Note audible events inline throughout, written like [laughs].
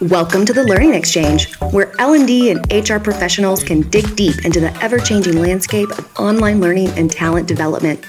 Welcome to the Learning Xchange, where L&D and HR professionals can dig deep into the ever-changing landscape of online learning and talent development.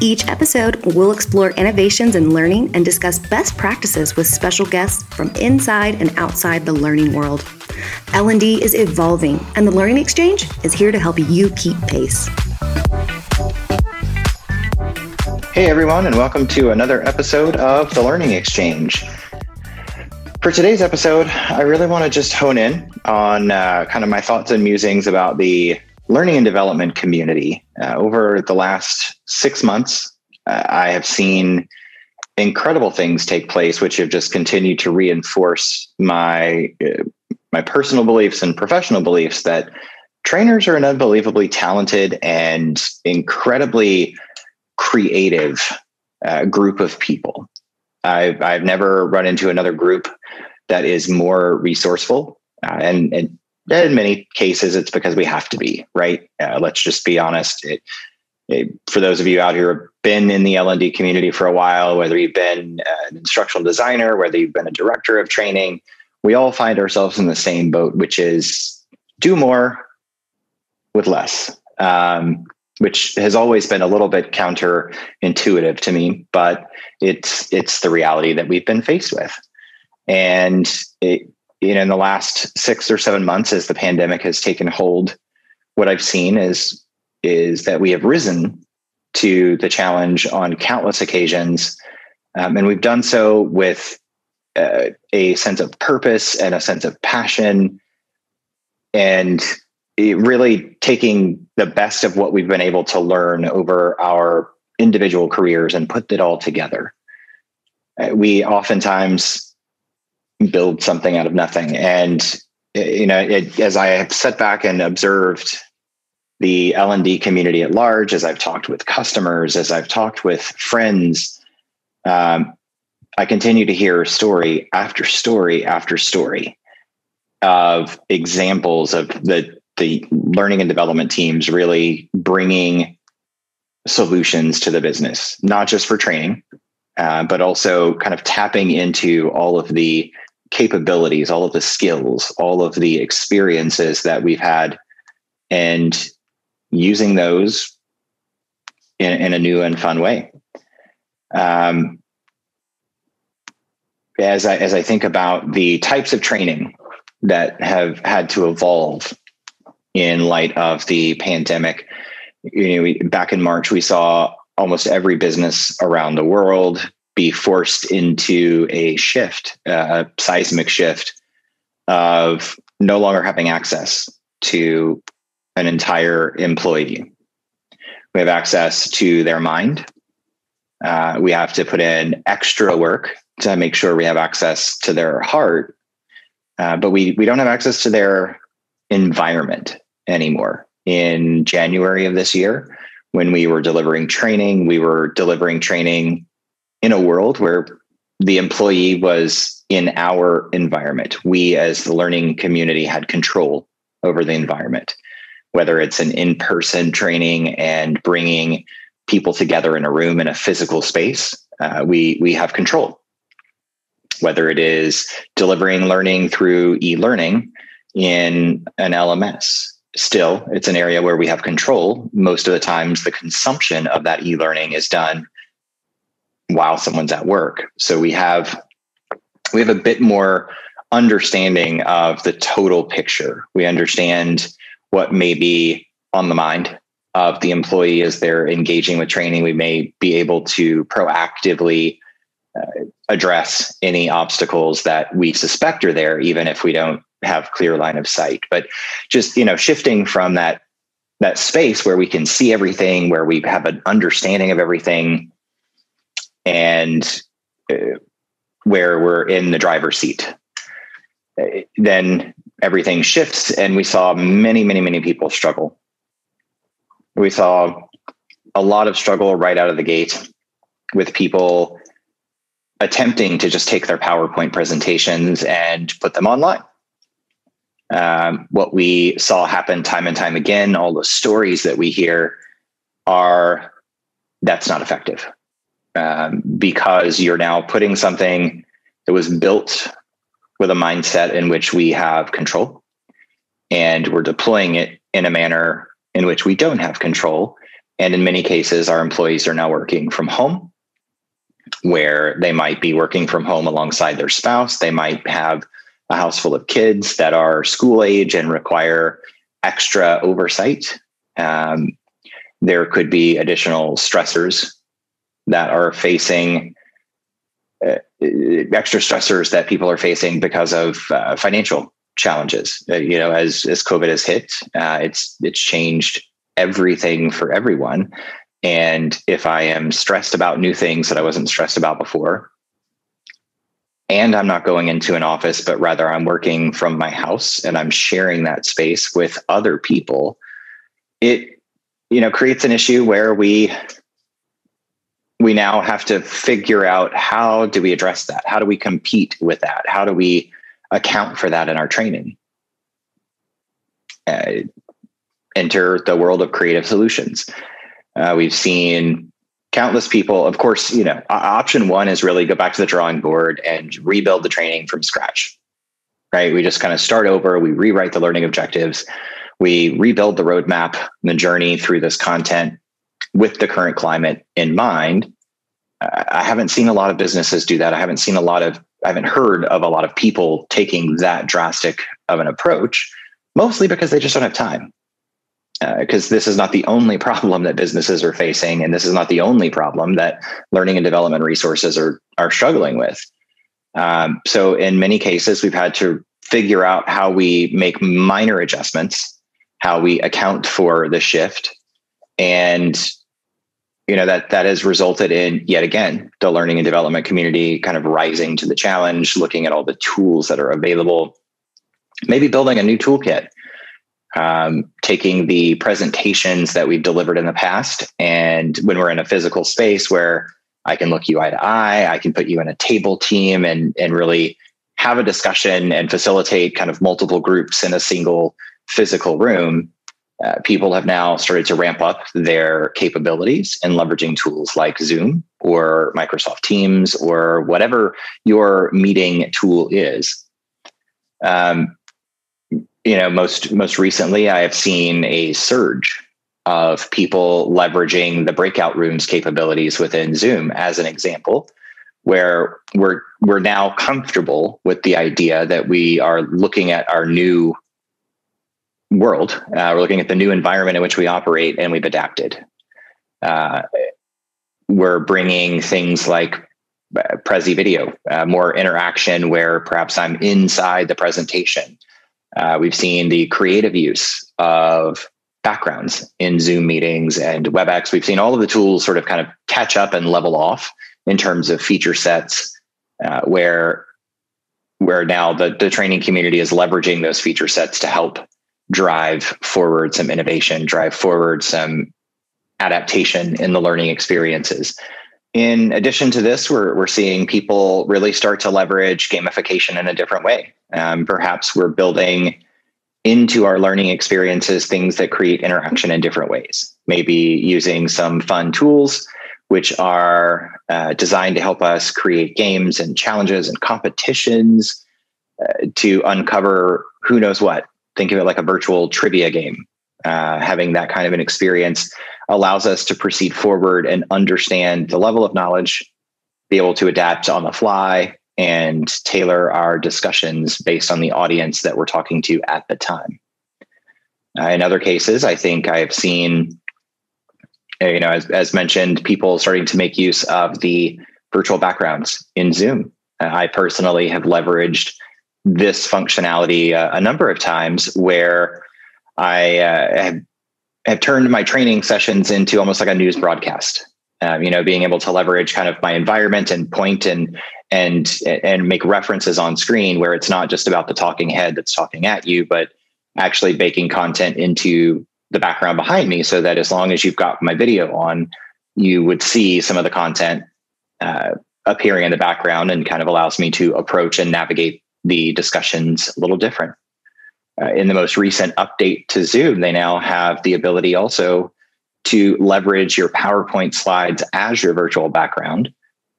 Each episode we'll explore innovations in learning and discuss best practices with special guests from inside and outside the learning world. L&D is evolving, and the Learning Xchange is here to help you keep pace. Hey everyone, and welcome to another episode of the Learning Xchange. For today's episode, I really want to just hone in on uh, kind of my thoughts and musings about the learning and development community. Uh, over the last six months, uh, I have seen incredible things take place, which have just continued to reinforce my uh, my personal beliefs and professional beliefs that trainers are an unbelievably talented and incredibly creative uh, group of people. I've I've never run into another group that is more resourceful, uh, and, and in many cases, it's because we have to be right. Uh, let's just be honest. It, it, for those of you out here who have been in the L&D community for a while, whether you've been uh, an instructional designer, whether you've been a director of training, we all find ourselves in the same boat, which is do more with less. Um, which has always been a little bit counterintuitive to me, but it's it's the reality that we've been faced with. And it, in the last six or seven months, as the pandemic has taken hold, what I've seen is is that we have risen to the challenge on countless occasions, um, and we've done so with uh, a sense of purpose and a sense of passion, and really taking the best of what we've been able to learn over our individual careers and put it all together. Uh, we oftentimes build something out of nothing. And, uh, you know, it, as I have sat back and observed the L&D community at large, as I've talked with customers, as I've talked with friends, um, I continue to hear story after story after story of examples of the the learning and development teams really bringing solutions to the business, not just for training, uh, but also kind of tapping into all of the capabilities, all of the skills, all of the experiences that we've had, and using those in, in a new and fun way. Um, as I as I think about the types of training that have had to evolve in light of the pandemic. You know, we, back in March, we saw almost every business around the world be forced into a shift, a seismic shift of no longer having access to an entire employee. We have access to their mind. Uh, we have to put in extra work to make sure we have access to their heart, uh, but we we don't have access to their environment anymore. In January of this year, when we were delivering training, we were delivering training in a world where the employee was in our environment. We, as the learning community, had control over the environment, whether it's an in person training and bringing people together in a room in a physical space, uh, we, we have control. Whether it is delivering learning through e learning in an LMS, still it's an area where we have control. Most of the times the consumption of that e-learning is done while someone's at work. So we have we have a bit more understanding of the total picture. We understand what may be on the mind of the employee as they're engaging with training. We may be able to proactively address any obstacles that we suspect are there even if we don't have clear line of sight. But just you know shifting from that that space where we can see everything where we have an understanding of everything and uh, where we're in the driver's seat uh, then everything shifts and we saw many many many people struggle. We saw a lot of struggle right out of the gate with people attempting to just take their PowerPoint presentations and put them online um, what we saw happen time and time again, all the stories that we hear are that's not effective. um, because you're now putting something that was built with a mindset in which we have control and we're deploying it in a manner in which we don't have control. And in many cases, our employees are now working from home, where they might be working from home alongside their spouse. They might have a house full of kids that are school age and require extra oversight. Um, there could be additional stressors that are facing uh, extra stressors that people are facing because of uh, financial challenges. Uh, you know, as as COVID has hit, uh, it's it's changed everything for everyone. And if I am stressed about new things that I wasn't stressed about before, and I'm not going into an office, but rather I'm working from my house and I'm sharing that space with other people, it you know creates an issue where we we now have to figure out how do we address that? How do we compete with that? How do we account for that in our training? Uh, enter the world of creative solutions. Uh, we've seen countless people. Of course, you know, option one is really go back to the drawing board and rebuild the training from scratch. Right? We just kind of start over. We rewrite the learning objectives. We rebuild the roadmap and the journey through this content with the current climate in mind. I haven't seen a lot of businesses do that. I haven't seen a lot of, I haven't heard of a lot of people taking that drastic of an approach, mostly because they just don't have time. Because uh, this is not the only problem that businesses are facing, and this is not the only problem that learning and development resources are are struggling with. Um, so, in many cases, we've had to figure out how we make minor adjustments, how we account for the shift, and you know that that has resulted in yet again the learning and development community kind of rising to the challenge looking at all the tools that are available maybe building a new toolkit um, taking the presentations that we've delivered in the past and when we're in a physical space where i can look you eye to eye i can put you in a table team and and really have a discussion and facilitate kind of multiple groups in a single physical room uh, people have now started to ramp up their capabilities in leveraging tools like Zoom or Microsoft Teams or whatever your meeting tool is. Um, you know, most most recently, I have seen a surge of people leveraging the breakout rooms capabilities within Zoom as an example, where we're we're now comfortable with the idea that we are looking at our new world. Uh, we're looking at the new environment in which we operate, and we've adapted. Uh, we're bringing things like uh, Prezi video, uh, more interaction where perhaps I'm inside the presentation. Uh, we've seen the creative use of backgrounds in Zoom meetings and WebEx. We've seen all of the tools sort of kind of catch up and level off in terms of feature sets, uh, where where now the, the training community is leveraging those feature sets to help drive forward some innovation, drive forward some adaptation in the learning experiences. In addition to this, we're, we're seeing people really start to leverage gamification in a different way. Um, perhaps we're building into our learning experiences things that create interaction in different ways, maybe using some fun tools which are uh, designed to help us create games and challenges and competitions uh, to uncover who knows what think of it like a virtual trivia game. Uh, having that kind of an experience allows us to proceed forward and understand the level of knowledge, be able to adapt on the fly, and tailor our discussions based on the audience that we're talking to at the time. Uh, in other cases, I think I have seen, you know, as, as mentioned, people starting to make use of the virtual backgrounds in Zoom. Uh, I personally have leveraged this functionality uh, a number of times where I uh, have, have turned my training sessions into almost like a news broadcast. Um, you know, being able to leverage kind of my environment and point and and and make references on screen where it's not just about the talking head that's talking at you, but actually baking content into the background behind me, so that as long as you've got my video on, you would see some of the content uh, appearing in the background, and kind of allows me to approach and navigate the discussions a little different. Uh, in the most recent update to Zoom, they now have the ability also to leverage your PowerPoint slides as your virtual background,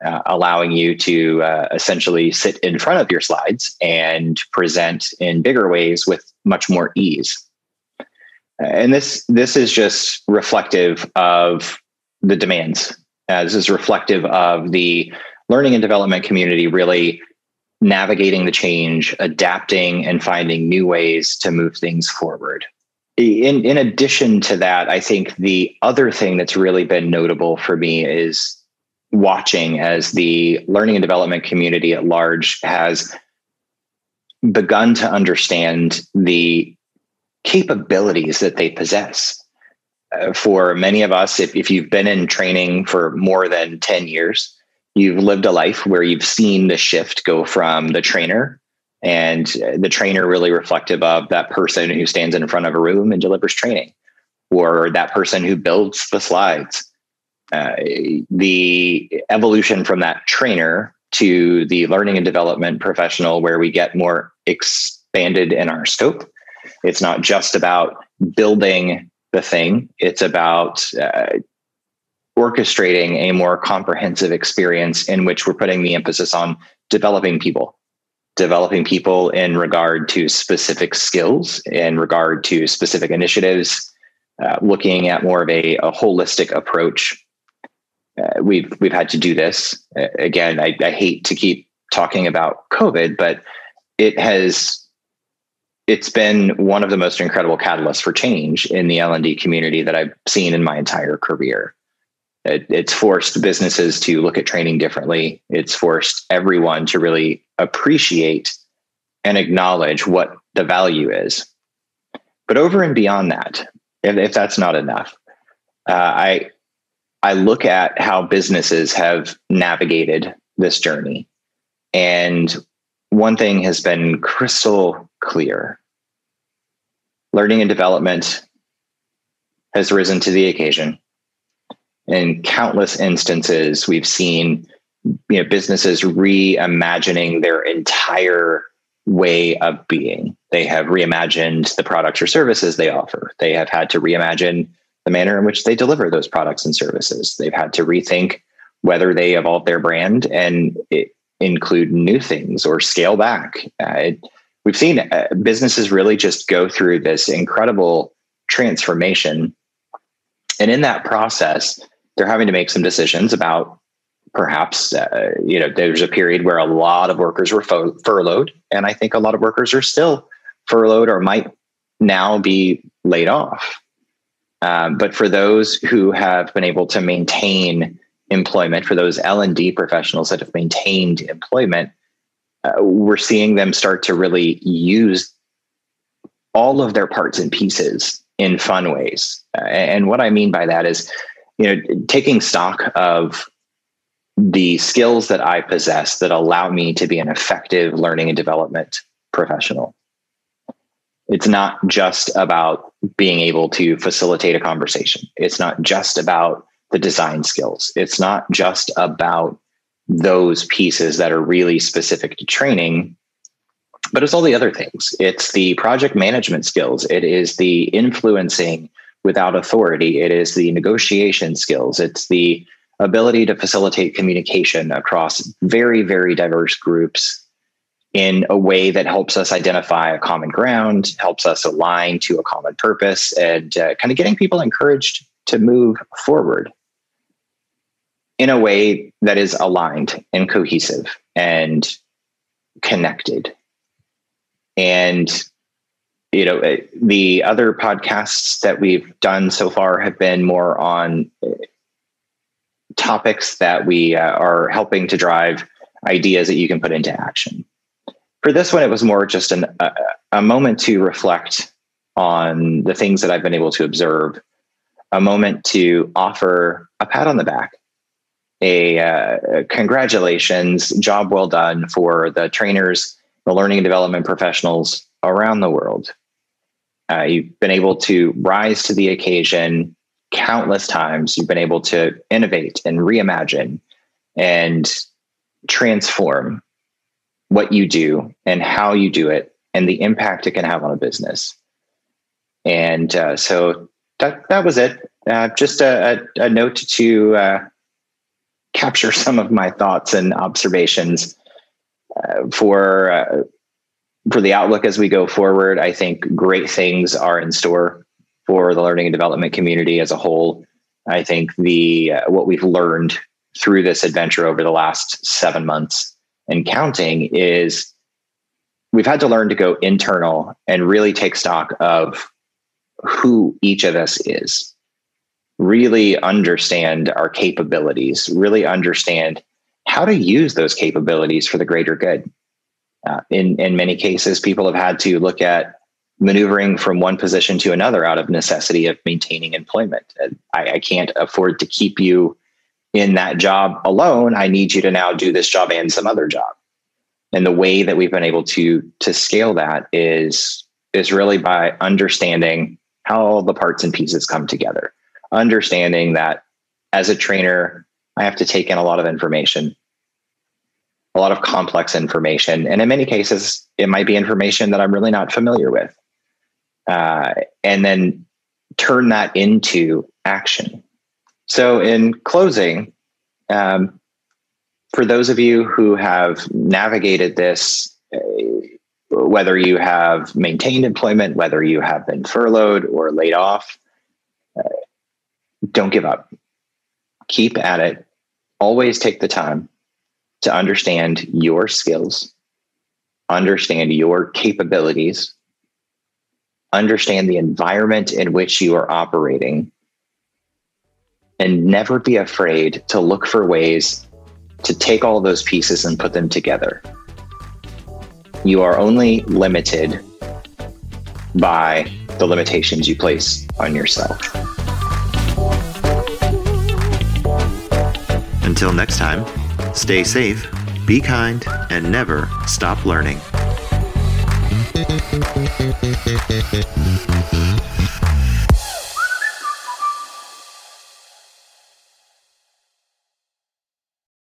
uh, allowing you to uh, essentially sit in front of your slides and present in bigger ways with much more ease. And this this is just reflective of the demands. Uh, this is reflective of the learning and development community really navigating the change, adapting, and finding new ways to move things forward. In, in addition to that, I think the other thing that's really been notable for me is watching as the learning and development community at large has begun to understand the capabilities that they possess. Uh, for many of us, if, if you've been in training for more than 10 years, you've lived a life where you've seen the shift go from the trainer and the trainer really reflective of that person who stands in front of a room and delivers training or that person who builds the slides. Uh, the evolution from that trainer to the learning and development professional where we get more expanded in our scope. It's not just about building the thing. It's about uh, orchestrating a more comprehensive experience in which we're putting the emphasis on developing people. Developing people in regard to specific skills in regard to specific initiatives uh, looking at more of a, a holistic approach. Uh, we've we've had to do this. Uh, again I, I hate to keep talking about covid but it has it's been one of the most incredible catalysts for change in the L&D community that I've seen in my entire career. It, it's forced businesses to look at training differently. It's forced everyone to really appreciate and acknowledge what the value is. But over and beyond that, if, if that's not enough, uh, I I look at how businesses have navigated this journey, and one thing has been crystal clear: learning and development has risen to the occasion in countless instances, we've seen you know businesses reimagining their entire way of being. They have reimagined the products or services they offer. They have had to reimagine the manner in which they deliver those products and services. They've had to rethink whether they evolve their brand and include new things or scale back. Uh, we've seen uh, businesses really just go through this incredible transformation. And in that process, they're having to make some decisions about perhaps uh, you know there's a period where a lot of workers were furloughed and i think a lot of workers are still furloughed or might now be laid off. Um, but for those who have been able to maintain employment for those l&d professionals that have maintained employment uh, we're seeing them start to really use all of their parts and pieces in fun ways. Uh, and what i mean by that is you know, taking stock of the skills that I possess that allow me to be an effective learning and development professional. It's not just about being able to facilitate a conversation. It's not just about the design skills. It's not just about those pieces that are really specific to training, but it's all the other things. It's the project management skills. It is the influencing without authority. It is the negotiation skills. It's the ability to facilitate communication across very, very diverse groups in a way that helps us identify a common ground, helps us align to a common purpose, and uh, kind of getting people encouraged to move forward in a way that is aligned and cohesive and connected. And you know uh, the other podcasts that we've done so far have been more on uh, topics that we uh, are helping to drive ideas that you can put into action. For this one it was more just an, a, a moment to reflect on the things that i've been able to observe a moment to offer a pat on the back a uh, congratulations job well done for the trainers the learning and development professionals around the world uh, you've been able to rise to the occasion countless times. You've been able to innovate and reimagine and transform what you do and how you do it and the impact it can have on a business. And uh, so that that was it. uh, just a, a, a, note to uh, capture [laughs] some of my thoughts and observations uh, for uh, for the outlook as we go forward. I think great things are in store for the learning and development community as a whole. I think the uh, what we've learned through this adventure over the last seven months and counting is we've had to learn to go internal and really take stock of who each of us is really understand our capabilities really understand how to use those capabilities for the greater good uh, in in many cases people have had to look at maneuvering from one position to another out of necessity of maintaining employment. I, I can't afford to keep you in that job alone. I need you to now do this job and some other job. And the way that we've been able to to scale that is is really by understanding how all the parts and pieces come together. Understanding that as a trainer i have to take in a lot of information a lot of complex information and in many cases it might be information that i'm really not familiar with uh, and then turn that into action so in closing um, for those of you who have navigated this, uh, whether you have maintained employment, whether you have been furloughed or laid off, uh, don't give up. Keep at it. Always take the time to understand your skills, understand your capabilities, understand the environment in which you are operating, and never be afraid to look for ways to take all those pieces and put them together. You are only limited by the limitations you place on yourself. Until next time, Stay safe, be kind, and never stop learning.